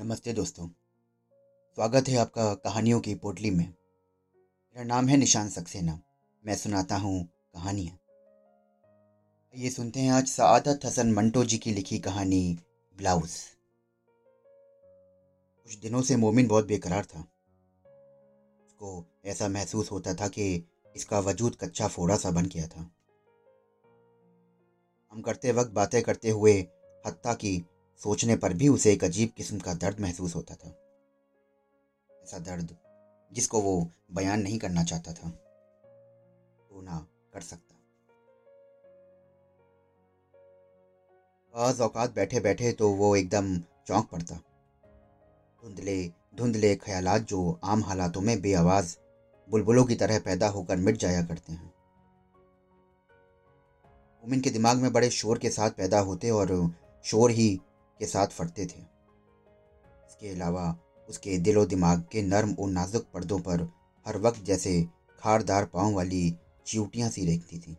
नमस्ते दोस्तों। स्वागत है आपका कहानियों की पोटली में। मेरा नाम है निशान सक्सेना। मैं सुनाता हूँ कहानियाँ। ये सुनते हैं आज सआदत हसन मंटो जी की लिखी कहानी, ब्लाउज। कुछ दिनों से मोमिन बहुत बेकरार था। उसको ऐसा महसूस होता था कि इसका वजूद कच्चा फोड़ा सा बन गया था। हम करते वक्त बातें करते हुए हत्या की सोचने पर भी उसे एक अजीब किस्म का दर्द महसूस होता था। ऐसा दर्द जिसको वो बयान नहीं करना चाहता था। तो ना कर सकता। बाज औकात बैठे बैठे तो वो एकदम चौंक पड़ता। धुंधले धुंधले ख्यालात जो आम हालातों में बेआवाज, बुलबुलों की तरह पैदा होकर मिट जाया करते हैं। उमिन के दिमाग में बड़े शोर के साथ पैदा होते और शोर ही के साथ फटते थे। इसके अलावा उसके दिलो दिमाग के नर्म और नाजुक पर्दों पर हर वक्त जैसे खारदार पाँव वाली चिवटियाँ सी रेखती थी।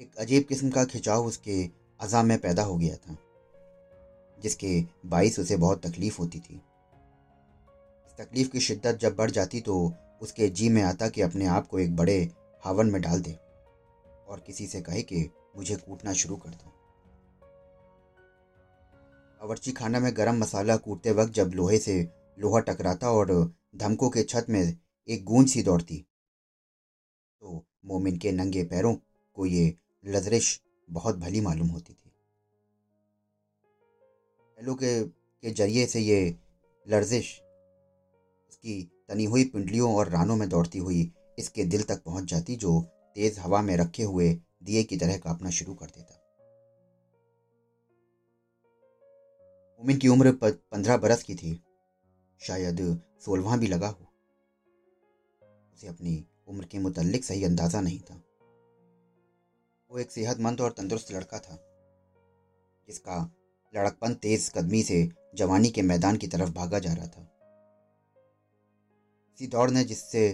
एक अजीब किस्म का खिंचाव उसके अज़ा में पैदा हो गया था, जिसके बाईस उसे बहुत तकलीफ़ होती थी। इस तकलीफ़ की शिद्दत जब बढ़ जाती तो उसके जी में आता कि अपने आप को एक बड़े हावन में डाल दे और किसी से कहे कि मुझे कूटना शुरू कर दो। बावर्ची खाना में गरम मसाला कूटते वक्त जब लोहे से लोहा टकराता और धमकों के छत में एक गूंज सी दौड़ती। तो मोमिन के नंगे पैरों को ये लजरिश बहुत भली मालूम होती थी। पहलू के, के ज़रिए से ये लर्जिश उसकी तनी हुई पिंडलियों और रानों में दौड़ती हुई इसके दिल तक पहुँच जाती जो तेज हवा में रखे हुए दिए की तरह कांपना शुरू कर देता। मोमिन की उम्र पंद्रह बरस की थी। शायद सोलवा भी लगा हो। उसे अपनी उम्र के मुतलिक सही अंदाज़ा नहीं था। वो एक सेहतमंद और तंदुरुस्त लड़का था, जिसका लड़कपन तेज कदमी से जवानी के मैदान की तरफ़ भागा जा रहा था। इसी दौड़ ने जिससे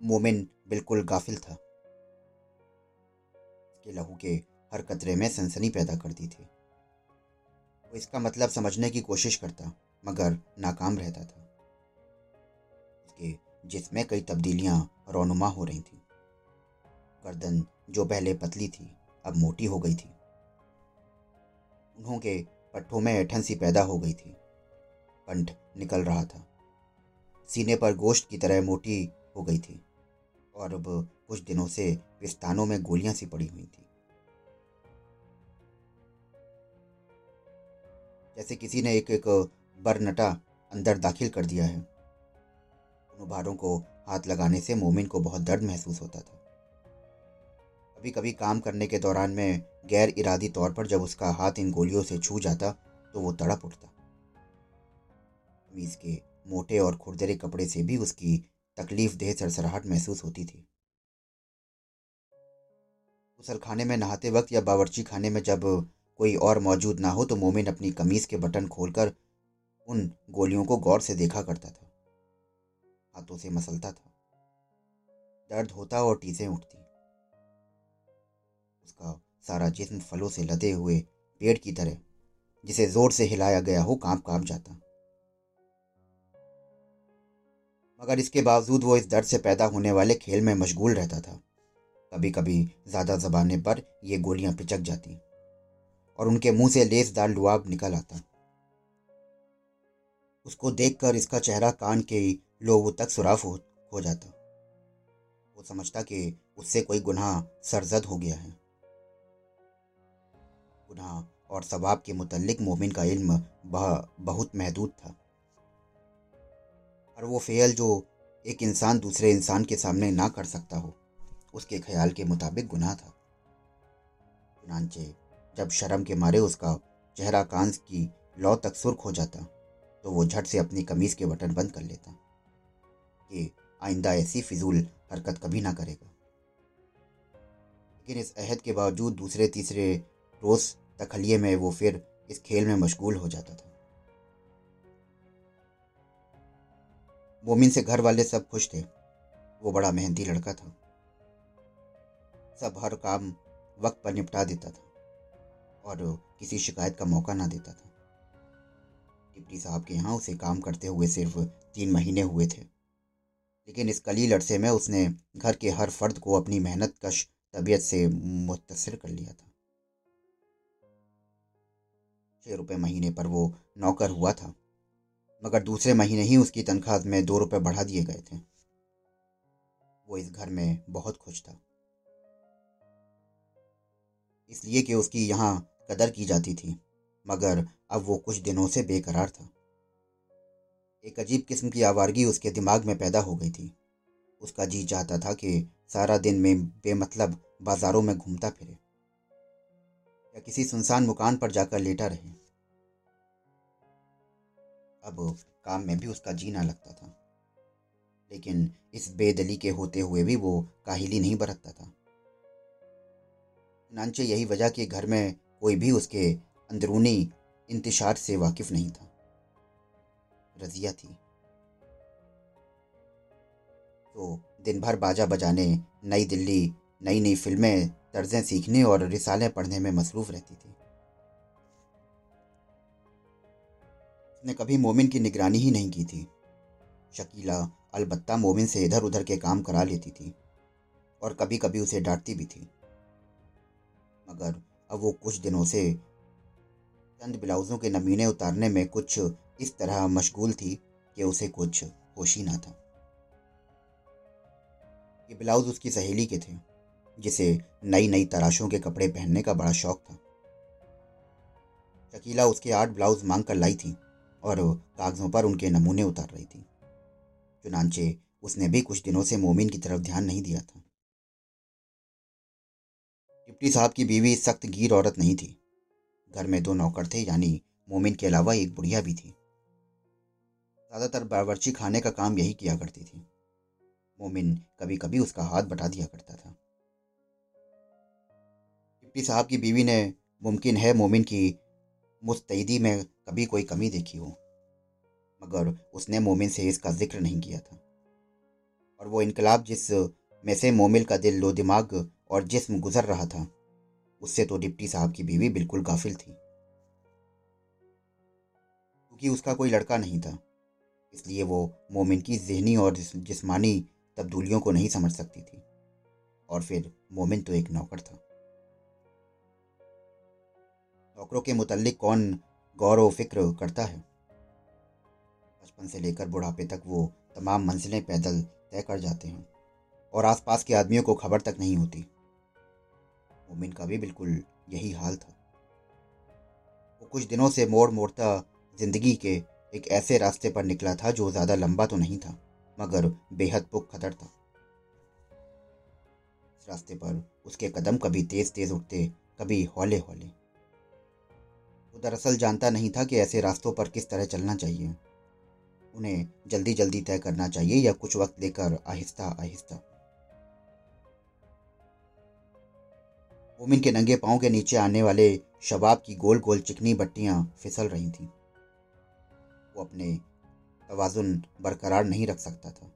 मोमिन बिल्कुल गाफिल था, इसके लहू के हर कतरे में सनसनी पैदा करती थी। वो इसका मतलब समझने की कोशिश करता, मगर नाकाम रहता था। उसके जिसमें कई तब्दीलियाँ रोनुमा हो रही थीं। गर्दन जो पहले पतली थी, अब मोटी हो गई थी। उन्हों के पट्टों में ऐठन सी पैदा हो गई थी। पंठ निकल रहा था। सीने पर गोश्त की तरह मोटी हो गई थी, और अब कुछ दिनों से पिस्तानों में गोलियाँ सी पड़ी हुई थी। जैसे किसी ने एक एक बरनटा अंदर दाखिल कर दिया है। दोनों भारों को हाथ लगाने से मोमिन को बहुत दर्द महसूस होता था। कभी कभी काम करने के दौरान में गैर इरादी तौर पर जब उसका हाथ इन गोलियों से छू जाता तो वो तड़प उठता। कमीज के मोटे और खुरदरे कपड़े से भी उसकी तकलीफ़ देह सरसराहट महसूस होती थी। गुसल खाने में नहाते वक्त या बावर्ची खाने में जब कोई और मौजूद ना हो तो मोमिन अपनी कमीज के बटन खोलकर उन गोलियों को गौर से देखा करता था। हाथों से मसलता था। दर्द होता और टीसें उठती। उसका सारा जिस्म फलों से लदे हुए पेड़ की तरह, जिसे ज़ोर से हिलाया गया हो, काँप काँप जाता। मगर इसके बावजूद वो इस दर्द से पैदा होने वाले खेल में मशगूल रहता था। कभी कभी ज़्यादा जबाने पर ये गोलियाँ पिचक जाती। और उनके मुँह से लेसदार लुआब निकल आता। उसको देखकर इसका चेहरा कान के लोगों तक सुराफ हो, जाता। वो समझता कि उससे कोई गुनाह सरजद हो गया है। गुनाह और सवाब के मुतलिक मोमिन का इल्म बहुत महदूद था। और वो फ़ेल जो एक इंसान दूसरे इंसान के सामने ना कर सकता हो उसके ख्याल के मुताबिक गुनाह था। चुनानचे जब शर्म के मारे उसका चेहरा कांस की लौ तक सुर्ख हो जाता तो वो झट से अपनी कमीज़ के बटन बंद कर लेता कि आइंदा ऐसी फिजूल हरकत कभी ना करेगा। लेकिन इस अहद के बावजूद दूसरे तीसरे रोज़ तखलिए में वो फिर इस खेल में मशगूल हो जाता था। मोमिन से घर वाले सब खुश थे। वो बड़ा मेहनती लड़का था। सब हर काम वक्त पर निपटा देता था। और किसी शिकायत का मौका ना देता था। डिप्टी साहब के यहाँ उसे काम करते हुए सिर्फ़ तीन महीने हुए थे। लेकिन इस कलील अरसे में उसने घर के हर फर्द को अपनी मेहनत कश तबीयत से मुतसर कर लिया था। छः रुपये महीने पर वो नौकर हुआ था, मगर दूसरे महीने ही उसकी तनख्वाह में दो रुपये बढ़ा दिए गए थे। वो इस घर में बहुत खुश था। इसलिए कि उसकी यहाँ कदर की जाती थी, मगर अब वो कुछ दिनों से बेकरार था। एक अजीब किस्म की आवारगी उसके दिमाग में पैदा हो गई थी। उसका जी चाहता था कि सारा दिन में बेमतलब बाजारों में घूमता फिरे, या किसी सुनसान मुकान पर जाकर लेटा रहे। अब काम में भी उसका जी ना लगता था, लेकिन इस बेदली के होते हुए भी वो काहिली नहीं बरतता था। नानचे यही वजह कि घर में कोई भी उसके अंदरूनी इंतशार से वाकिफ नहीं था। रजिया थी। तो दिन भर बाजा बजाने, नई दिल्ली नई नई फ़िल्में, तर्जें सीखने और रिसाले पढ़ने में मसरूफ रहती थी। उसने कभी मोमिन की निगरानी ही नहीं की थी। शकीला अलबत्ता मोमिन से इधर उधर के काम करा लेती थी और कभी कभी उसे डांटती भी थी। मगर अब वो कुछ दिनों से चंद ब्लाउज़ों के नमूने उतारने में कुछ इस तरह मशगूल थी कि उसे कुछ होश ही ना था। ये ब्लाउज उसकी सहेली के थे, जिसे नई नई तराशों के कपड़े पहनने का बड़ा शौक था। शकीला उसके आठ ब्लाउज मांग कर लाई थी और कागजों पर उनके नमूने उतार रही थी। चुनांचे उसने भी कुछ दिनों से मोमिन की तरफ़ ध्यान नहीं दिया था। डिप्टी साहब की बीवी सख्त गिर औरत नहीं थी। घर में दो नौकर थे, यानी मोमिन के अलावा एक बुढ़िया भी थी। ज़्यादातर बावर्ची खाने का काम यही किया करती थी। मोमिन कभी कभी उसका हाथ बटा दिया करता था। डिप्टी साहब की बीवी ने, मुमकिन है मोमिन की मुस्तैदी में कभी कोई कमी देखी हो। मगर उसने मोमिन से इसका ज़िक्र नहीं किया था। और वो इनकलाब जिस में से मोमिल का दिल लो दिमाग और जिस्म गुजर रहा था। उससे तो डिप्टी साहब की बीवी बिल्कुल गाफिल थी। क्योंकि उसका कोई लड़का नहीं था। इसलिए वो मोमिन की जहनी और जिस्मानी तब्दीलियों को नहीं समझ सकती थी। और फिर मोमिन तो एक नौकर था। नौकरों के मुतलिक कौन गौर व फ़िक्र करता है? बचपन से लेकर बुढ़ापे तक वो तमाम मंजिलें पैदल तय कर जाते हैं। और आसपास के आदमियों को खबर तक नहीं होती। मोमिन का भी बिल्कुल यही हाल था। वो कुछ दिनों से मोड़ मोड़ता ज़िंदगी के एक ऐसे रास्ते पर निकला था जो ज़्यादा लंबा तो नहीं था, मगर बेहद पुख खतर था। इस रास्ते पर उसके कदम कभी तेज तेज उठते, कभी हौले हौले। वो दरअसल जानता नहीं था कि ऐसे रास्तों पर किस तरह चलना चाहिए। उन्हें जल्दी जल्दी तय करना चाहिए या कुछ वक्त लेकर आहिस्ता आहिस्ता। मोमिन के नंगे पाँव के नीचे आने वाले शबाब की गोल गोल चिकनी बट्टियाँ फिसल रही थीं। वो अपने तवाजुन बरकरार नहीं रख सकता था।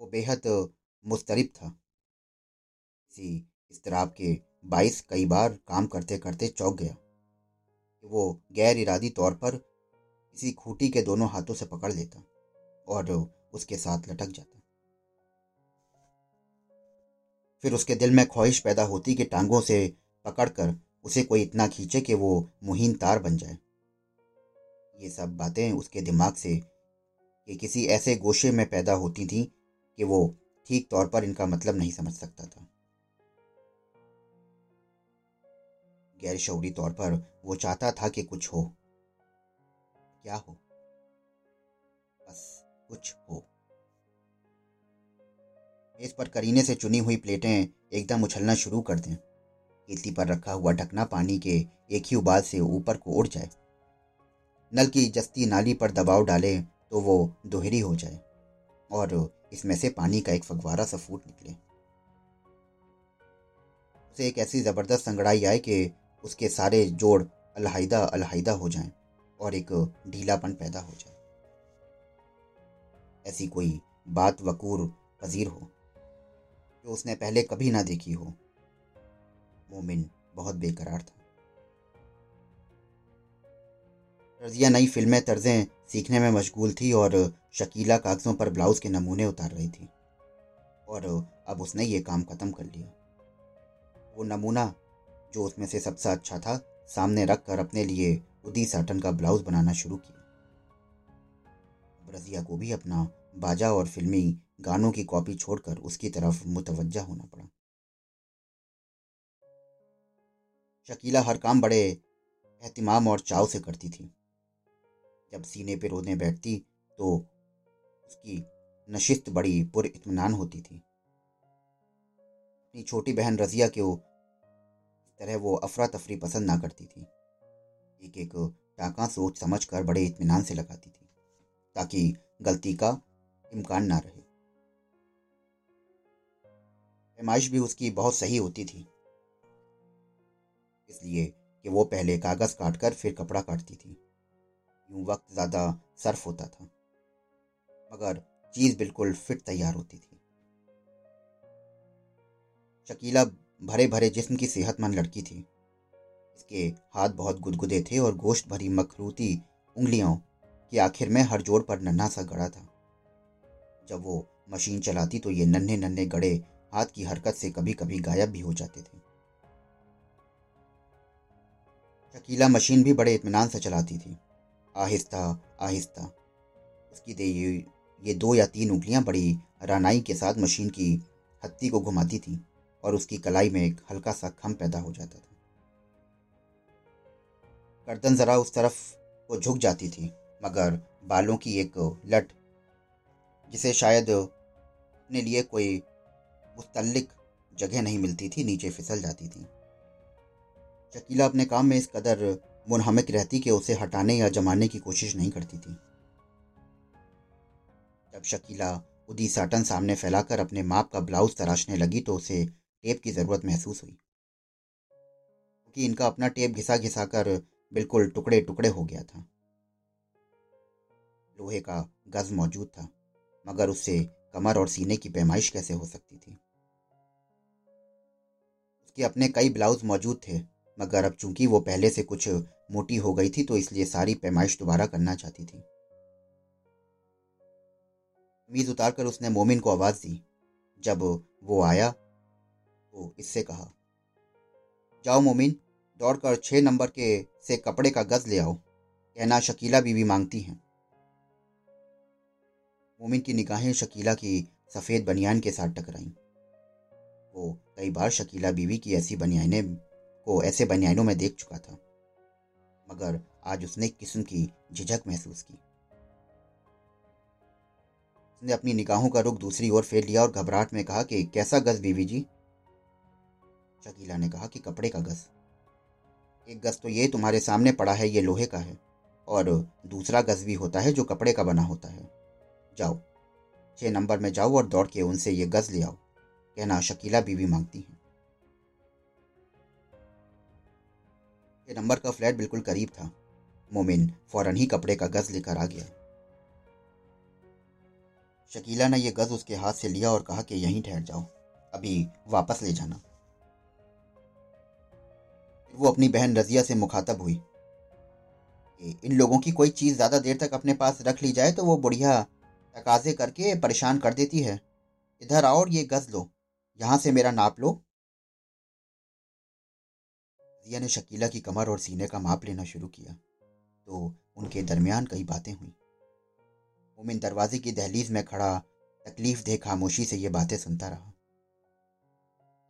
वो बेहद मुस्तरब था। इसी इसतराब के बाईस कई बार काम करते करते चौंक गया वो गैर इरादी तौर पर किसी खूटी के दोनों हाथों से पकड़ लेता और उसके साथ लटक जाता। फिर उसके दिल में ख्वाहिश पैदा होती कि टांगों से पकड़कर उसे कोई इतना खींचे कि वो मुहीन तार बन जाए। ये सब बातें उसके दिमाग से कि किसी ऐसे गोशे में पैदा होती थीं कि वो ठीक तौर पर इनका मतलब नहीं समझ सकता था। गैर शौरी तौर पर वो चाहता था कि कुछ हो। क्या हो? बस कुछ हो। मेज पर करीने से चुनी हुई प्लेटें एकदम उछलना शुरू कर दें। खेती पर रखा हुआ ढकना पानी के एक ही उबाल से ऊपर को उड़ जाए। नल की जस्ती नाली पर दबाव डालें तो वो दोहरी हो जाए और इसमें से पानी का एक फगवारा सा फूट निकले। उसे एक ऐसी ज़बरदस्त संगड़ाई आए कि उसके सारे जोड़ अलहाइदा अलहाइदा हो जाएँ और एक ढीलापन पैदा हो जाए। ऐसी कोई बात वकूर पजीर हो। जो उसने पहले कभी ना देखी हो। मोमिन बहुत बेकरार था। तर्जिया नई फ़िल्में, तर्जें सीखने में मशगूल थी और शकीला कागज़ों पर ब्लाउज़ के नमूने उतार रही थी। और अब उसने ये काम ख़त्म कर लिया। वो नमूना, जो उसमें से सबसे अच्छा था, सामने रख कर अपने लिए उदी साटन का ब्लाउज़ बनाना शुरू किया। रजिया को भी अपना बाजा और फिल्मी गानों की कॉपी छोड़कर उसकी तरफ़ मुतवजा होना पड़ा। शकीला हर काम बड़े एहतमाम और चाव से करती थी। जब सीने पर रोने बैठती तो उसकी नशिस्त बड़ी पुर इतमान होती थी। अपनी छोटी बहन रजिया को तरह वो अफरा तफरी पसंद ना करती थी। एक एक टाका सोच समझ कर बड़े इतमान से लगाती थी, ताकि गलती का इम्कान ना रहे। पैमाइश भी उसकी बहुत सही होती थी। इसलिए कि वो पहले कागज़ काटकर फिर कपड़ा काटती थी। यूँ वक्त ज़्यादा सर्फ होता था, मगर चीज़ बिल्कुल फिट तैयार होती थी। शकीला भरे भरे जिस्म की सेहतमंद लड़की थी। इसके हाथ बहुत गुदगुदे थे और गोश्त भरी मखरूती उंगलियों की आखिर में हर जोड़ पर नन्हा सा गड़ा था। जब वो मशीन चलाती तो ये नन्हे नन्हे गड़े हाथ की हरकत से कभी कभी गायब भी हो जाते थे। शकीला मशीन भी बड़े इतमान से चलाती थी। आहिस्ता आहिस्ता। उसकी दे ये, ये दो या तीन उंगलियाँ बड़ी रानाई के साथ मशीन की हत्ती को घुमाती थी और उसकी कलाई में एक हल्का सा खम पैदा हो जाता था। गर्दन जरा उस तरफ़ को झुक जाती थी मगर बालों की एक लट जिसे शायद अपने लिए कोई मुस्तलिक जगह नहीं मिलती थी, नीचे फिसल जाती थी। शकीला अपने काम में इस कदर मुनहमिक रहती कि उसे हटाने या जमाने की कोशिश नहीं करती थी। जब शकीला उदी साटन सामने फैलाकर अपने माप का ब्लाउज तराशने लगी तो उसे टेप की ज़रूरत महसूस हुई। क्योंकि इनका अपना टेप घिसा घिसा कर बिल्कुल टुकड़े टुकड़े हो गया था। लोहे का गज मौजूद था। मगर उससे कमर और सीने की पैमाइश कैसे हो सकती थी? उसके अपने कई ब्लाउज मौजूद थे, मगर अब चूँकि वो पहले से कुछ मोटी हो गई थी तो इसलिए सारी पैमाइश दोबारा करना चाहती थी। मीज उतारकर उसने मोमिन को आवाज़ दी। जब वो आया तो इससे कहा, जाओ मोमिन, दौड़कर छः नंबर के से कपड़े का गज ले आओ। कहना शकीला बीवी मांगती हैं। मोमिन की निगाहें शकीला की सफ़ेद बनियान के साथ टकराईं। वो कई बार शकीला बीवी की ऐसी बनियाने को ऐसे बनियानों में देख चुका था, मगर आज उसने एक किस्म की झिझक महसूस की। उसने अपनी निगाहों का रुख दूसरी ओर फेर लिया और घबराहट में कहा कि, कैसा गज बीवी जी? शकीला ने कहा कि, कपड़े का गज। एक गज तो ये तुम्हारे सामने पड़ा है, ये लोहे का है, और दूसरा गज भी होता है जो कपड़े का बना होता है। जाओ। छः नंबर में जाओ और दौड़ के उनसे ये गज ले आओ। कहना, शकीला बीवी मांगती हैं। ये नंबर का फ्लैट बिल्कुल करीब था। मोमिन फ़ौरन ही कपड़े का गज लेकर आ गया। शकीला ने यह गज उसके हाथ से लिया और कहा कि यहीं ठहर जाओ। अभी वापस ले जाना। वो अपनी बहन रजिया से मुखातब हुई। इन लोगों की कोई चीज़ ज़्यादा देर तक अपने पास रख ली जाए तो वो बुढ़िया तकाजे करके परेशान कर देती है। इधर आओ ये गज लो। यहाँ से मेरा नाप लो। जिया ने शकीला की कमर और सीने का माप लेना शुरू किया तो उनके दरमियान कई बातें हुई। मोमिन दरवाजे की दहलीज में खड़ा, तकलीफ़ दे खामोशी से ये बातें सुनता रहा।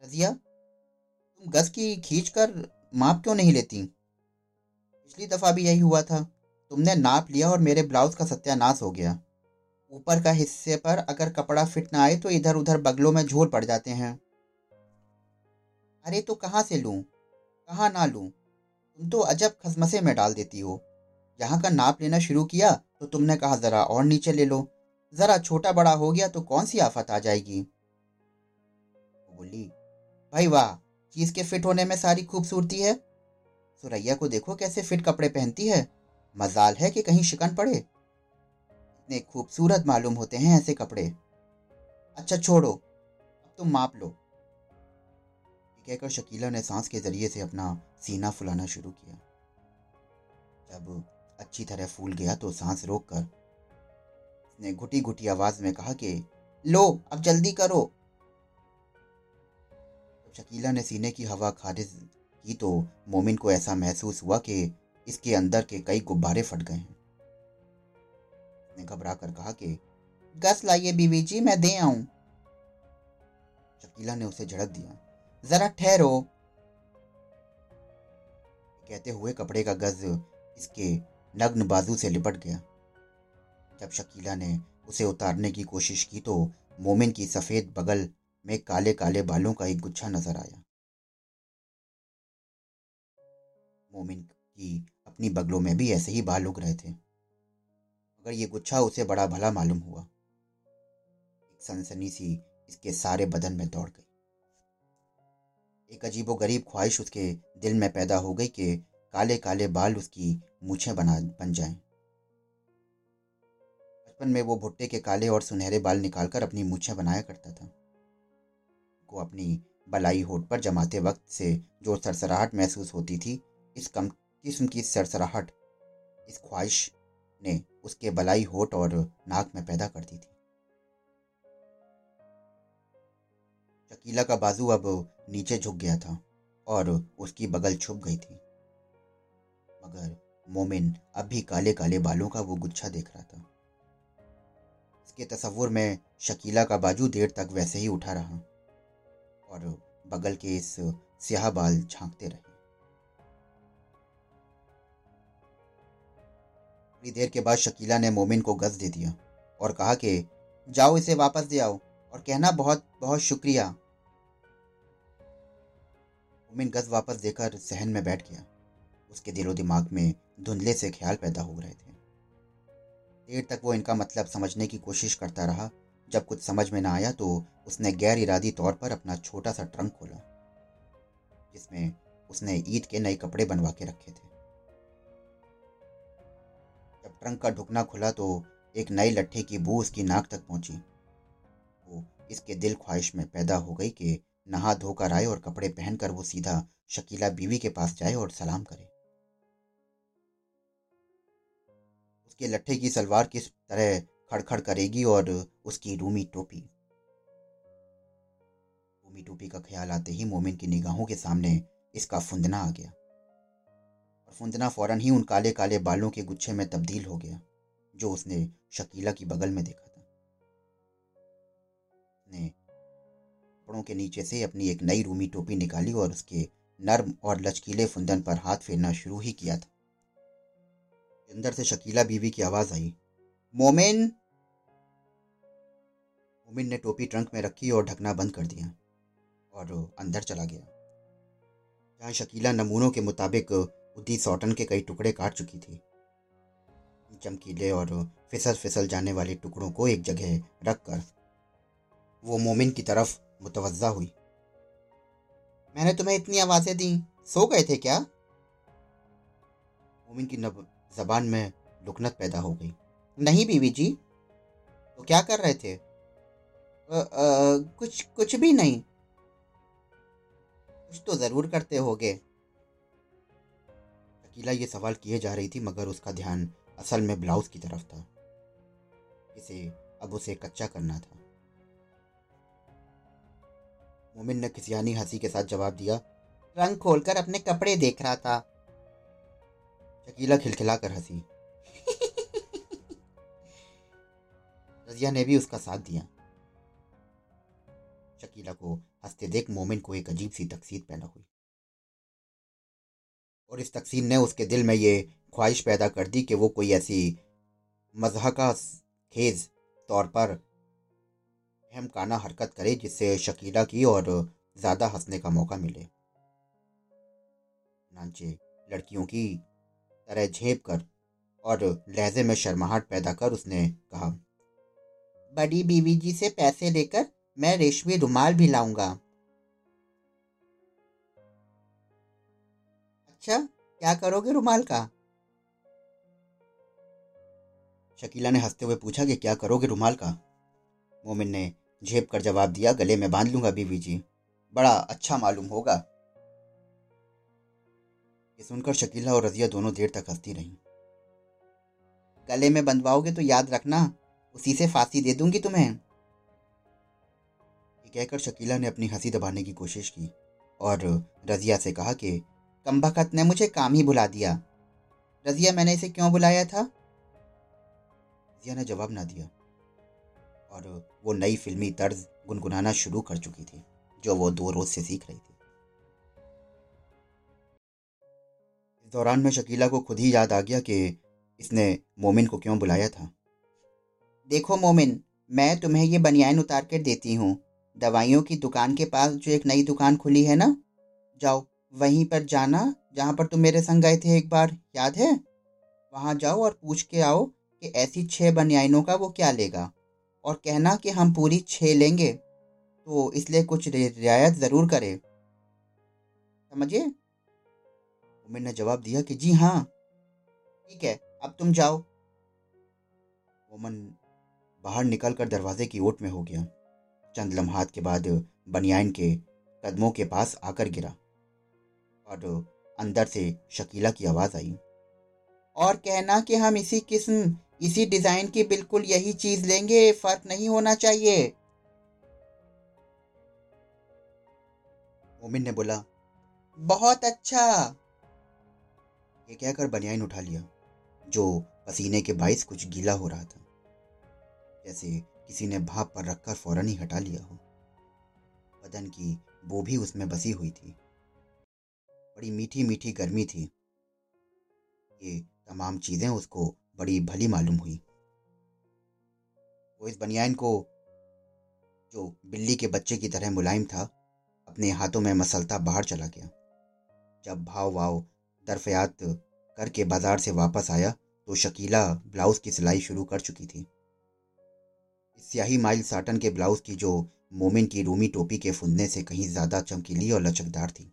रजिया, तुम गज की खींच कर माप क्यों नहीं लेती? पिछली दफ़ा भी यही हुआ था। तुमने नाप लिया और मेरे ब्लाउज का सत्यानाश हो गया। ऊपर का हिस्से पर अगर कपड़ा फिट ना आए तो इधर उधर बगलों में झोल पड़ जाते हैं। अरे तो कहाँ से लूँ? कहाँ ना लूँ? तुम तो अजब खसमसे में डाल देती हो। यहाँ का नाप लेना शुरू किया तो तुमने कहा ज़रा और नीचे ले लो। ज़रा छोटा बड़ा हो गया तो कौन सी आफत आ जाएगी? बोली, भाई वाह, चीज़ के फिट होने में सारी खूबसूरती है। सुरैया को देखो कैसे फिट कपड़े पहनती है। मजाल है कि कहीं शिकन पड़े। कितने खूबसूरत मालूम होते हैं ऐसे कपड़े। अच्छा छोड़ो। अब तुम माप लो। कहकर शकीला ने सांस के ज़रिए से अपना सीना फुलाना शुरू किया। जब अच्छी तरह फूल गया तो सांस रोक कर उसने घुटी घुटी आवाज़ में कहा कि, लो, अब जल्दी करो। जब शकीला ने सीने की हवा खारिज की तो मोमिन को ऐसा महसूस हुआ कि इसके अंदर के कई गुब्बारे फट गए हैं। उसने घबरा कर कहा कि, गस लाइए बीवी जी मैं दे आऊँ। शकीला ने उसे झड़क दिया। जरा ठहरो। कहते हुए कपड़े का गज इसके नग्न बाजू से लिपट गया। जब शकीला ने उसे उतारने की कोशिश की तो मोमिन की सफ़ेद बगल में काले काले बालों का एक गुच्छा नज़र आया। मोमिन की अपनी बगलों में भी ऐसे ही बाल उग रहे थे। मगर ये गुच्छा उसे बड़ा भला मालूम हुआ। एक सनसनी सी इसके सारे बदन में दौड़ गई। एक अजीबो गरीब ख्वाहिश उसके दिल में पैदा हो गई कि काले काले बाल उसकी मूछें बना, बन जाएँ। बचपन में वो भुट्टे के काले और सुनहरे बाल निकालकर अपनी मूछें बनाया करता था। को अपनी बलाई होठ पर जमाते वक्त से जो सरसराहट महसूस होती थी, इस कम, किस्म की सरसराहट, इस ख्वाहिश ने उसके बलाई होठ और नाक में पैदा कर दी थी। शकीला का बाजू अब नीचे झुक गया था और उसकी बगल छुप गई थी। मगर मोमिन अब भी काले काले बालों का वो गुच्छा देख रहा था। इसके तस्वुर में शकीला का बाजू देर तक वैसे ही उठा रहा और बगल के इस स्याह बाल झांकते रहे। थोड़ी देर के बाद शकीला ने मोमिन को गज दे दिया और कहा कि, जाओ इसे वापस दे आओ और कहना बहुत बहुत शुक्रिया. मोमिन गज वापस देकर सहन में बैठ गया। उसके दिलो दिमाग में धुंधले से ख्याल पैदा हो रहे थे। देर तक वो इनका मतलब समझने की कोशिश करता रहा। जब कुछ समझ में ना आया तो उसने गैर इरादी तौर पर अपना छोटा सा ट्रंक खोला, जिसमें उसने ईद के नए कपड़े बनवा के रखे थे। ट्रंक का ढुकना खुला तो एक नई लट्ठे की बू उसकी नाक तक पहुँची। वो इसके दिल ख्वाहिश में पैदा हो गई कि नहा धोकर आए और कपड़े पहनकर वो सीधा शकीला बीवी के पास जाए और सलाम करे। उसके लट्ठे की सलवार किस तरह खड़खड़ करेगी और उसकी रूमी टोपी? रूमी टोपी का ख्याल आते ही मोमिन की निगाहों के सामने इसका फुंदना आ गया। और फुंदना फ़ौरन ही उन काले काले बालों के गुच्छे में तब्दील हो गया, जो उसने शकीला की बगल में देखा था। ने कपड़ों के नीचे से अपनी एक नई रूमी टोपी निकाली और उसके नर्म और लचकीले फुंदन पर हाथ फेरना शुरू ही किया था। अंदर से शकीला बीवी की आवाज़ आई, मोमिन! मोमिन ने टोपी ट्रंक में रखी और ढकना बंद कर दिया और अंदर चला गया। जहाँ शकीला नमूनों के मुताबिक उदी सौटन के कई टुकड़े काट चुकी थी। चमकीले और फिसल फिसल जाने वाले टुकड़ों को एक जगह रखकर वो मोमिन की तरफ़ मुतवजा हुई। मैंने तुम्हें इतनी आवाज़ें दी सो गए थे क्या? मोमिन की नब जबान में लुकनत पैदा हो गई। नहीं बीवी जी तो क्या कर रहे थे? आ, आ, कुछ कुछ भी नहीं। कुछ तो ज़रूर करते होगे। अकीला ये सवाल किए जा रही थी मगर उसका ध्यान असल में ब्लाउज की तरफ़ था। इसे अब उसे कच्चा करना था। मोमिन ने खिसियानी हँसी के साथ जवाब दिया रंग खोलकर अपने कपड़े देख रहा था। शकीला खिलखिला कर हँसी। रजिया ने भी उसका साथ दिया। शकीला को हँसते देख मोमिन को एक अजीब सी तकसीद पैदा हुई। और इस तकसीम ने उसके दिल में ये ख्वाहिश पैदा कर दी कि वो कोई ऐसी मजहका खेज तौर पर काना हरकत करे जिससे शकीला की और ज़्यादा हंसने का मौका मिले। नाचे लड़कियों की तरह झेप कर और लहजे में शर्माहट पैदा कर उसने कहा, बड़ी बीवी जी से पैसे लेकर मैं रेशमी रुमाल भी लाऊँगा। अच्छा क्या करोगे रुमाल का? शकीला ने हँसते हुए पूछा कि क्या करोगे रुमाल का? मोमिन ने झेप कर जवाब दिया, गले में बाँध लूँगा बीवी जी। बड़ा अच्छा मालूम होगा। ये सुनकर शकीला और रजिया दोनों देर तक हंसती रहीं। गले में बंधवाओगे तो याद रखना, उसी से फांसी दे दूँगी तुम्हें। ये कहकर शकीला ने अपनी हँसी दबाने की कोशिश की और रजिया से कहा कि कम्बखत ने मुझे काम ही बुला दिया। रजिया, मैंने इसे क्यों बुलाया था? रजिया ने जवाब ना दिया। और वो नई फिल्मी तर्ज गुनगुनाना शुरू कर चुकी थी, जो वो दो रोज से सीख रही थी। इस दौरान में शकीला को खुद ही याद आ गया कि इसने मोमिन को क्यों बुलाया था। देखो मोमिन, मैं तुम्हें ये बनियान उतार कर देती हूँ। दवाइयों की दुकान के पास जो एक नई दुकान खुली है ना? जाओ वहीं पर जाना, जहाँ पर तुम मेरे संग गए थे एक बार, याद है? वहाँ जाओ और पूछ के आओ कि ऐसी छः बनियाइनों का वो क्या लेगा? और कहना कि हम पूरी छः लेंगे तो इसलिए कुछ रियायत ज़रूर करे। समझिए उमिर ने जवाब दिया कि जी हाँ। ठीक है, अब तुम जाओ। मोमन बाहर निकलकर दरवाजे की ओट में हो गया। चंद लम्हात के बाद बनियान के कदमों के पास आकर गिरा। और अंदर से शकीला की आवाज़ आई। और कहना कि हम इसी किस्म, इसी डिज़ाइन की बिल्कुल यही चीज़ लेंगे, फ़र्क नहीं होना चाहिए। मोमिन ने बोला, बहुत अच्छा। ये कहकर बनियान उठा लिया, जो पसीने के बाइस कुछ गीला हो रहा था। जैसे किसी ने भाप पर रखकर फ़ौरन ही हटा लिया हो। बदन की वो भी उसमें बसी हुई थी। बड़ी मीठी मीठी गर्मी थी। ये तमाम चीज़ें उसको बड़ी भली मालूम हुई। वो इस बनियान को, जो बिल्ली के बच्चे की तरह मुलायम था, अपने हाथों में मसलता बाहर चला गया। जब भाव वाव दरफयात करके बाज़ार से वापस आया तो शकीला ब्लाउज की सिलाई शुरू कर चुकी थी। स्याही माइल साटन के ब्लाउज की जो मोमिन की रूमी टोपी के फुंदने से कहीं ज़्यादा चमकीली और लचकदार थी।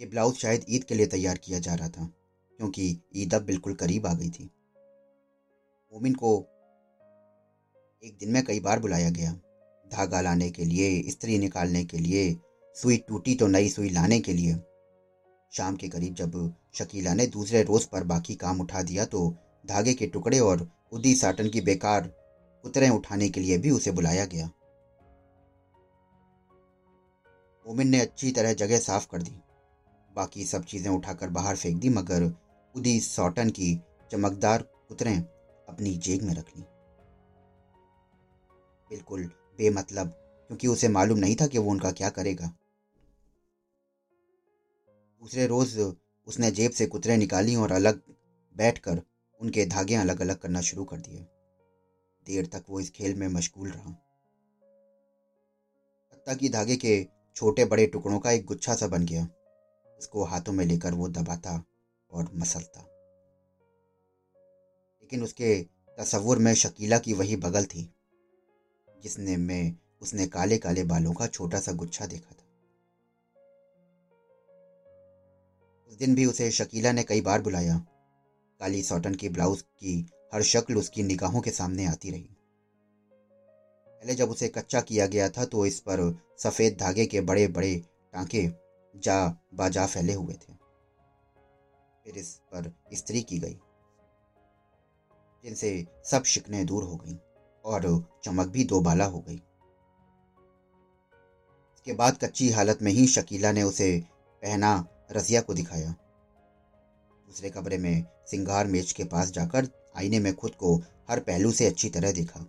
ये ब्लाउज शायद ईद के लिए तैयार किया जा रहा था, क्योंकि ईद अब बिल्कुल करीब आ गई थी। मोमिन को एक दिन में कई बार बुलाया गया। धागा लाने के लिए स्त्री निकालने के लिए, सुई टूटी तो नई सुई लाने के लिए। शाम के करीब जब शकीला ने दूसरे रोज पर बाकी काम उठा दिया तो धागे के टुकड़े और उदी साटन की बेकार उतरें उठाने के लिए भी उसे बुलाया गया। मोमिन ने अच्छी तरह जगह साफ़ कर दी। बाकी सब चीज़ें उठाकर बाहर फेंक दी, मगर उदी सॉटन की चमकदार कुतरें अपनी जेब में रख ली। बिल्कुल बेमतलब, क्योंकि उसे मालूम नहीं था कि वो उनका क्या करेगा। दूसरे रोज उसने जेब से कुतरे निकाली और अलग बैठकर उनके धागे अलग अलग करना शुरू कर दिए। देर तक वो इस खेल में मशगूल रहा। हत्ता की धागे के छोटे बड़े टुकड़ों का एक गुच्छा सा बन गया। उसको हाथों में लेकर वो दबाता और मसलता। लेकिन उसके तस्वुर में शकीला की वही बगल थी, जिसने में उसने काले काले बालों का छोटा सा गुच्छा देखा था। उस दिन भी उसे शकीला ने कई बार बुलाया। काली सॉटन की ब्लाउज की हर शक्ल उसकी निगाहों के सामने आती रही। पहले जब उसे कच्चा किया गया था तो इस पर सफ़ेद धागे के बड़े बड़े टांके जा बाजा फैले हुए थे। फिर इस पर स्त्री की गई, जिनसे सब शिकने दूर हो गई और चमक भी दो बाला हो गई। इसके बाद कच्ची हालत में ही शकीला ने उसे पहना रसिया को दिखाया। दूसरे कमरे में सिंगार मेज के पास जाकर आईने में खुद को हर पहलू से अच्छी तरह देखा।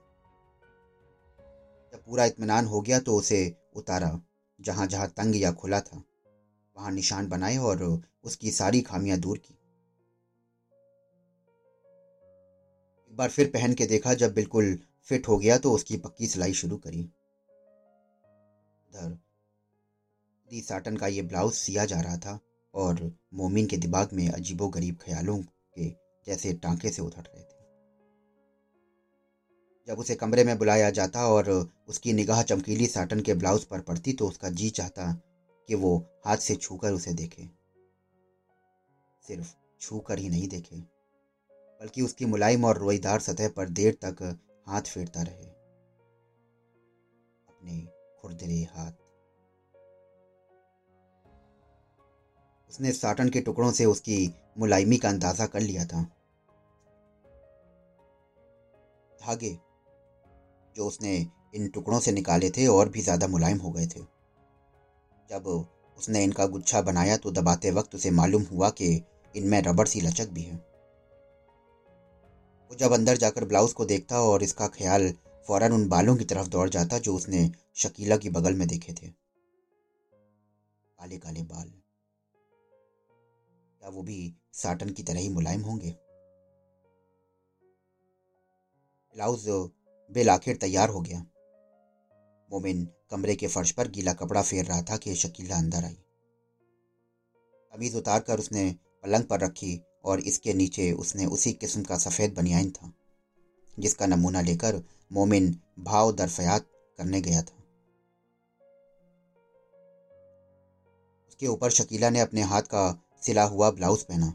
जब पूरा इत्मीनान हो गया तो उसे उतारा जहाँ जहाँ तंग या खुला था। वहाँ निशान बनाए और उसकी सारी खामियाँ दूर की। एक बार फिर पहन के देखा, जब बिल्कुल फिट हो गया तो उसकी पक्की सिलाई शुरू करी। उधर, दी साटन का ये ब्लाउज सिया जा रहा था और मोमिन के दिमाग में अजीबो गरीब ख्यालों के जैसे टांके से उतर रहे थे। जब उसे कमरे में बुलाया जाता और उसकी निगाह चमकीली साटन के ब्लाउज पर पड़ती तो उसका जी चाहता कि वो हाथ से छूकर उसे देखे। सिर्फ़ छूकर ही नहीं देखे, बल्कि उसकी मुलायम और रोईदार सतह पर देर तक हाथ फेरता रहे। अपने खुरदरे हाथ। उसने साटन के टुकड़ों से उसकी मुलायमी का अंदाज़ा कर लिया था। धागे, जो उसने इन टुकड़ों से निकाले थे और भी ज़्यादा मुलायम हो गए थे। जब उसने इनका गुच्छा बनाया तो दबाते वक्त उसे मालूम हुआ कि इनमें रबड़ सी लचक भी है। वो जब अंदर जाकर ब्लाउज को देखता और इसका ख्याल फ़ौरन उन बालों की तरफ़ दौड़ जाता जो उसने शकीला की बगल में देखे थे। काले काले बाल। क्या वो भी साटन की तरह ही मुलायम होंगे? ब्लाउज बिल आखिर तैयार हो गया। मोमिन कमरे के फर्श पर गीला कपड़ा फेर रहा था कि शकीला अंदर आई। कमीज उतार कर उसने पलंग पर रखी और इसके नीचे उसने उसी किस्म का सफ़ेद बनियान था, जिसका नमूना लेकर मोमिन भाव दरफयात करने गया था। उसके ऊपर शकीला ने अपने हाथ का सिला हुआ ब्लाउज पहना,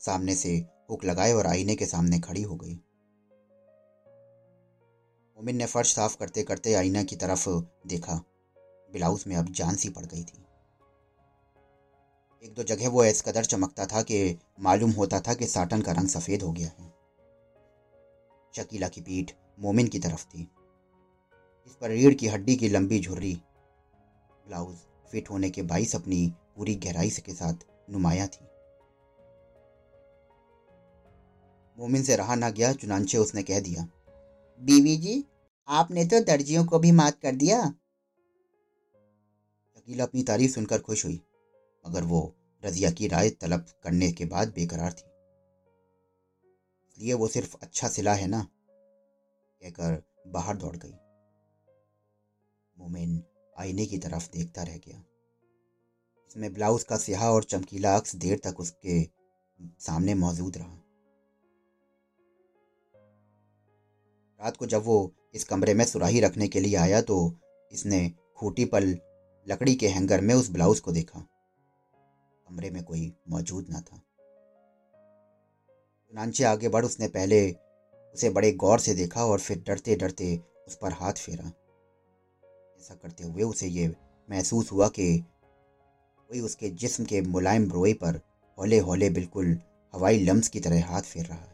सामने से हुक लगाए और आईने के सामने खड़ी हो गई। मोमिन ने फर्श साफ़ करते करते आईना की तरफ़ देखा। ब्लाउज में अब जान सी पड़ गई थी। एक दो जगह वो इस कदर चमकता था कि मालूम होता था कि साटन का रंग सफ़ेद हो गया है। शकीला की पीठ मोमिन की तरफ़ थी। इस पर रीढ़ की हड्डी की लंबी झुर्री। ब्लाउज फिट होने के बाईस अपनी पूरी गहराई के साथ नुमाया थी। मोमिन से रहा ना गया, चुनाचे उसने कह दिया बीवी जी, आपने तो दर्जियों को भी मात कर दिया। शकीला अपनी तारीफ़ सुनकर खुश हुई, मगर वो रजिया की राय तलब करने के बाद बेकरार थी। इसलिए वो सिर्फ़ अच्छा सिला है ना, कहकर बाहर दौड़ गई। मोमिन आईने की तरफ़ देखता रह गया। इसमें ब्लाउज का स्याह और चमकीला अक्स देर तक उसके सामने मौजूद रहा। रात को जब वो इस कमरे में सुराही रखने के लिए आया तो इसने खूटी पर लकड़ी के हैंगर में उस ब्लाउज को देखा। कमरे में कोई मौजूद न था। चुनाचे आगे बढ़ उसने पहले उसे बड़े गौर से देखा और फिर डरते डरते उस पर हाथ फेरा। ऐसा करते हुए उसे ये महसूस हुआ कि कोई उसके जिस्म के मुलायम रोए पर हौले हौले बिल्कुल हवाई लम्स की तरह हाथ फेर रहा है।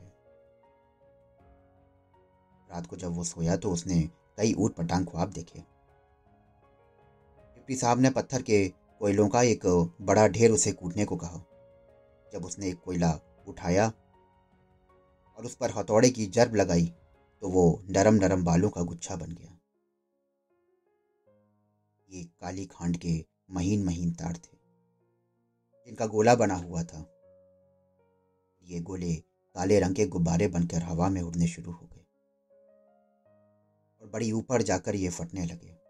रात को जब वो सोया तो उसने कई ऊट पटांग ख्वाब देखे। डिप्टी साहब ने पत्थर के कोयलों का एक बड़ा ढेर उसे कूटने को कहा। जब उसने एक कोयला उठाया और उस पर हथौड़े की जर्ब लगाई तो वो नरम नरम बालों का गुच्छा बन गया। ये काली खांड के महीन महीन तार थे, जिनका गोला बना हुआ था। ये गोले काले रंग के गुब्बारे बनकर हवा में उड़ने शुरू हो और बड़ी ऊपर जाकर ये फटने लगे।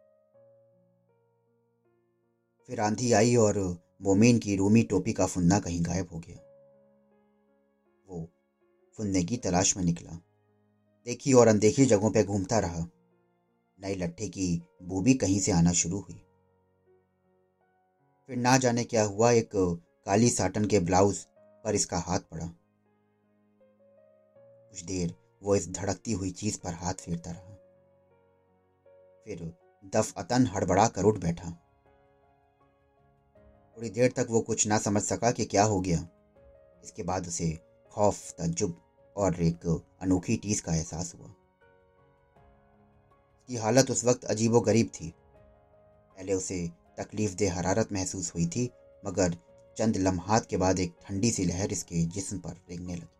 फिर आंधी आई और मोमीन की रूमी टोपी का फुन्ना कहीं गायब हो गया। वो फुन्ने की तलाश में निकला। देखी और अनदेखी जगहों पर घूमता रहा। नए लट्ठे की बूबी कहीं से आना शुरू हुई। फिर ना जाने क्या हुआ, एक काली साटन के ब्लाउज पर इसका हाथ पड़ा। कुछ देर वो इस धड़कती हुई चीज़ पर हाथ फेरता रहा। फिर दफ अतन हड़बड़ा कर उठ बैठा। थोड़ी देर तक वो कुछ ना समझ सका कि क्या हो गया। इसके बाद उसे खौफ तजुब और एक अनोखी टीस का एहसास हुआ। उसकी हालत उस वक्त अजीबो गरीब थी। पहले उसे तकलीफ़ दे हरारत महसूस हुई थी, मगर चंद लम्हात के बाद एक ठंडी सी लहर इसके जिस्म पर रेंगने लगी।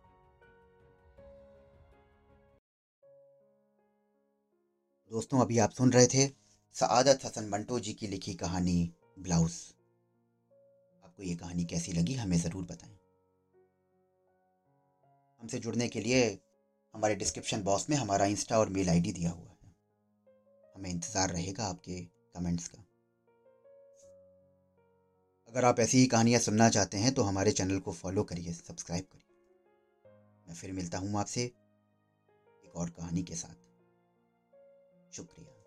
दोस्तों, अभी आप सुन रहे थे सआदत हसन मंटो जी की लिखी कहानी, ब्लाउज। आपको ये कहानी कैसी लगी, हमें ज़रूर बताएँ। हमसे जुड़ने के लिए हमारे डिस्क्रिप्शन बॉक्स में हमारा इंस्टा और मेल आईडी दिया हुआ है। हमें इंतज़ार रहेगा आपके कमेंट्स का। अगर आप ऐसी ही कहानियाँ सुनना चाहते हैं तो हमारे चैनल को फॉलो करिए, सब्सक्राइब करिए। मैं फिर मिलता हूँ आपसे एक और कहानी के साथ। शुक्रिया।